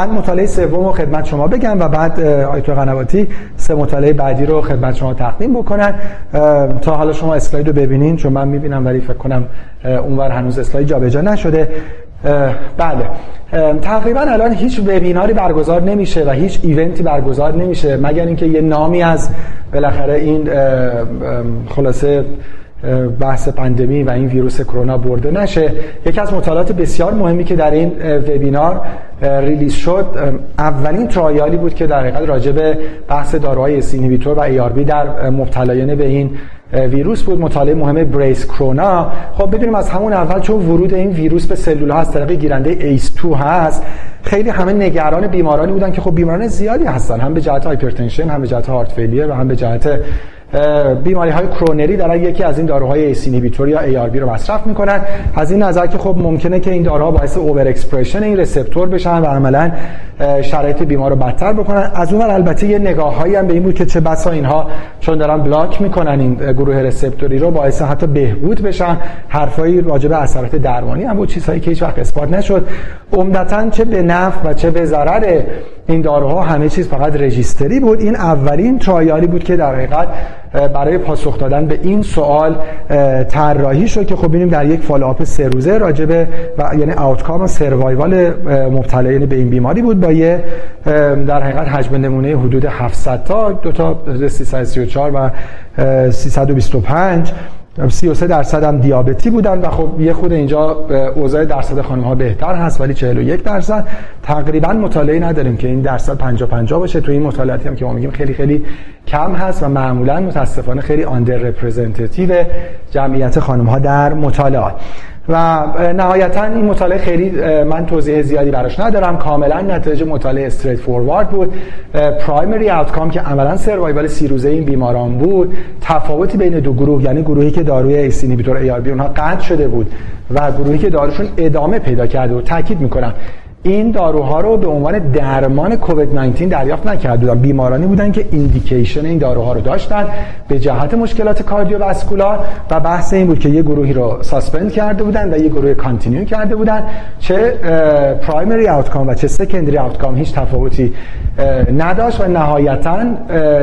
من مطالعه سوم رو خدمت شما بگم و بعد آیتو قنواتی سه مطالعه بعدی رو خدمت شما تقدیم بکنن. تا حالا شما اسلاید رو ببینین چون من می‌بینم ولی فکر کنم اونور هنوز اسلاید جابجا نشده. بله. تقریبا الان هیچ وبیناری برگزار نمیشه و هیچ ایونتی برگزار نمیشه مگر اینکه یه نامی از بالاخره این خلاصه بحث پندمی و این ویروس کرونا برده نشه. یکی از مطالعات بسیار مهمی که در این وبینار release شد اولین trial ی بود که در حقیقت راجع به بحث داروهای ACE inhibitor و ARB در مبتلایان به این ویروس بود. مطالعه مهم BRACE CORONA خب بدونیم از همون اول چون ورود این ویروس به سلول ها از طریق گیرنده ACE 2 هست خیلی همه نگران بیمارانی بودن که خب بیماران زیادی هستن. هم به جهت hypertension هم به جهت heart failure و هم به جهت بیماری های کرونری دارن یکی از این داروهای ACE inhibitor یا ARB رو مصرف می‌کنن. از این نظر که خب ممکنه که این داروها باعث over expression این receptor بشن و عملا شرایط بیمار رو بدتر بکنن. از اون البته یه نگاههایی هم به این بود که چه بسا اینها چون دارن block می‌کنن این گروه receptor ی رو باعث حتی بهبود بشن حرفایی راجع به اثرات درمانی. بود چیزهایی که هیچ وقت اثبات نشد. عمدتا چه به نفع و چه به ضرر این داروها همه چیز فقط registry بود. این اولین trial ی بود که در حقیقت برای پاسخ دادن به این سوال طراحی شد که خب ببینیم در یک فالوآپ سه روزه راجبه و یعنی آوتکام و سروایوال مبتلایان به این بیماری بود با یه در حقیقت حجم نمونه حدود 700 تا دو تا 334 و 325 33 درصد هم دیابتی بودن و خب یه خود اینجا اوضاع درصد خانم ها بهتر هست ولی 41 درصد. تقریبا مطالعه نداریم که این درصد 50 50 باشه. تو این مطالعاتی هم که ما میگیم خیلی خیلی کم هست و معمولا متاسفانه خیلی underrepresentative جمعیت خانم ها در مطالعات. و نهایتا این مطالعه خیلی من توضیح زیادی براش ندارم. کاملا نتیجه مطالعه straightforward بود primary outcome که عملا survival سی روزه این بیماران بود تفاوتی بین دو گروه یعنی گروهی که داروی ACE inhibitor ARB اونها قطع شده بود و گروهی که داروشون ادامه پیدا کرده و تاکید می‌کنم. این داروها رو به عنوان درمان کووید 19 دریافت نکرده بودن. بیمارانی بودن که indication این داروها رو داشتن به جهت مشکلات cardiovascular و بحث این بود که یه گروهی رو suspend کرده بودن و یه گروه continue کرده بودن. چه primary outcome و چه secondary outcome هیچ تفاوتی نداشت و نهایتا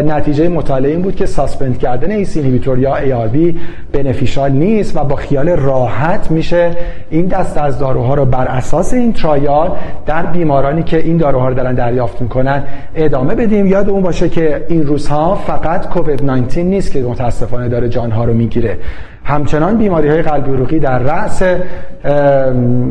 نتیجه مطالعه این بود که suspend کردن ACE inhibitor یا ARB beneficial نیست و با خیال راحت میشه این دست از داروها رو بر اساس این trial در بیمارانی که این داروها رو دارن دریافت می‌کنن ادامه بدیم. یاد اون باشه که این روزها فقط کووید 19 نیست که متاسفانه داره جانها رو می‌گیره. همچنان بیماری های قلبی عروقی در رأس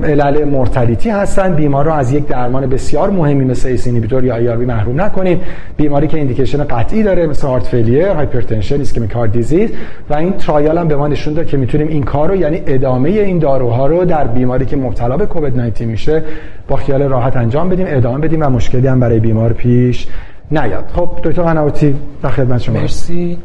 علل mortality هستن بیمار رو از یک درمان بسیار مهمی مثل ACE inhibitor یا ARB محروم نکنیم. بیماری که indication قطعی داره مثل heart failure hypertension ischemic heart disease و این trial هم به ما نشون داد که می‌تونیم این کار رو یعنی ادامه این داروها رو در بیماری که مبتلا به کووید 19 میشه با خیال راحت انجام بدیم ادامه بدیم و مشکلی هم برای بیمار پیش نیاد. خب دکتر قنواتی در خدمت شما. مرسی.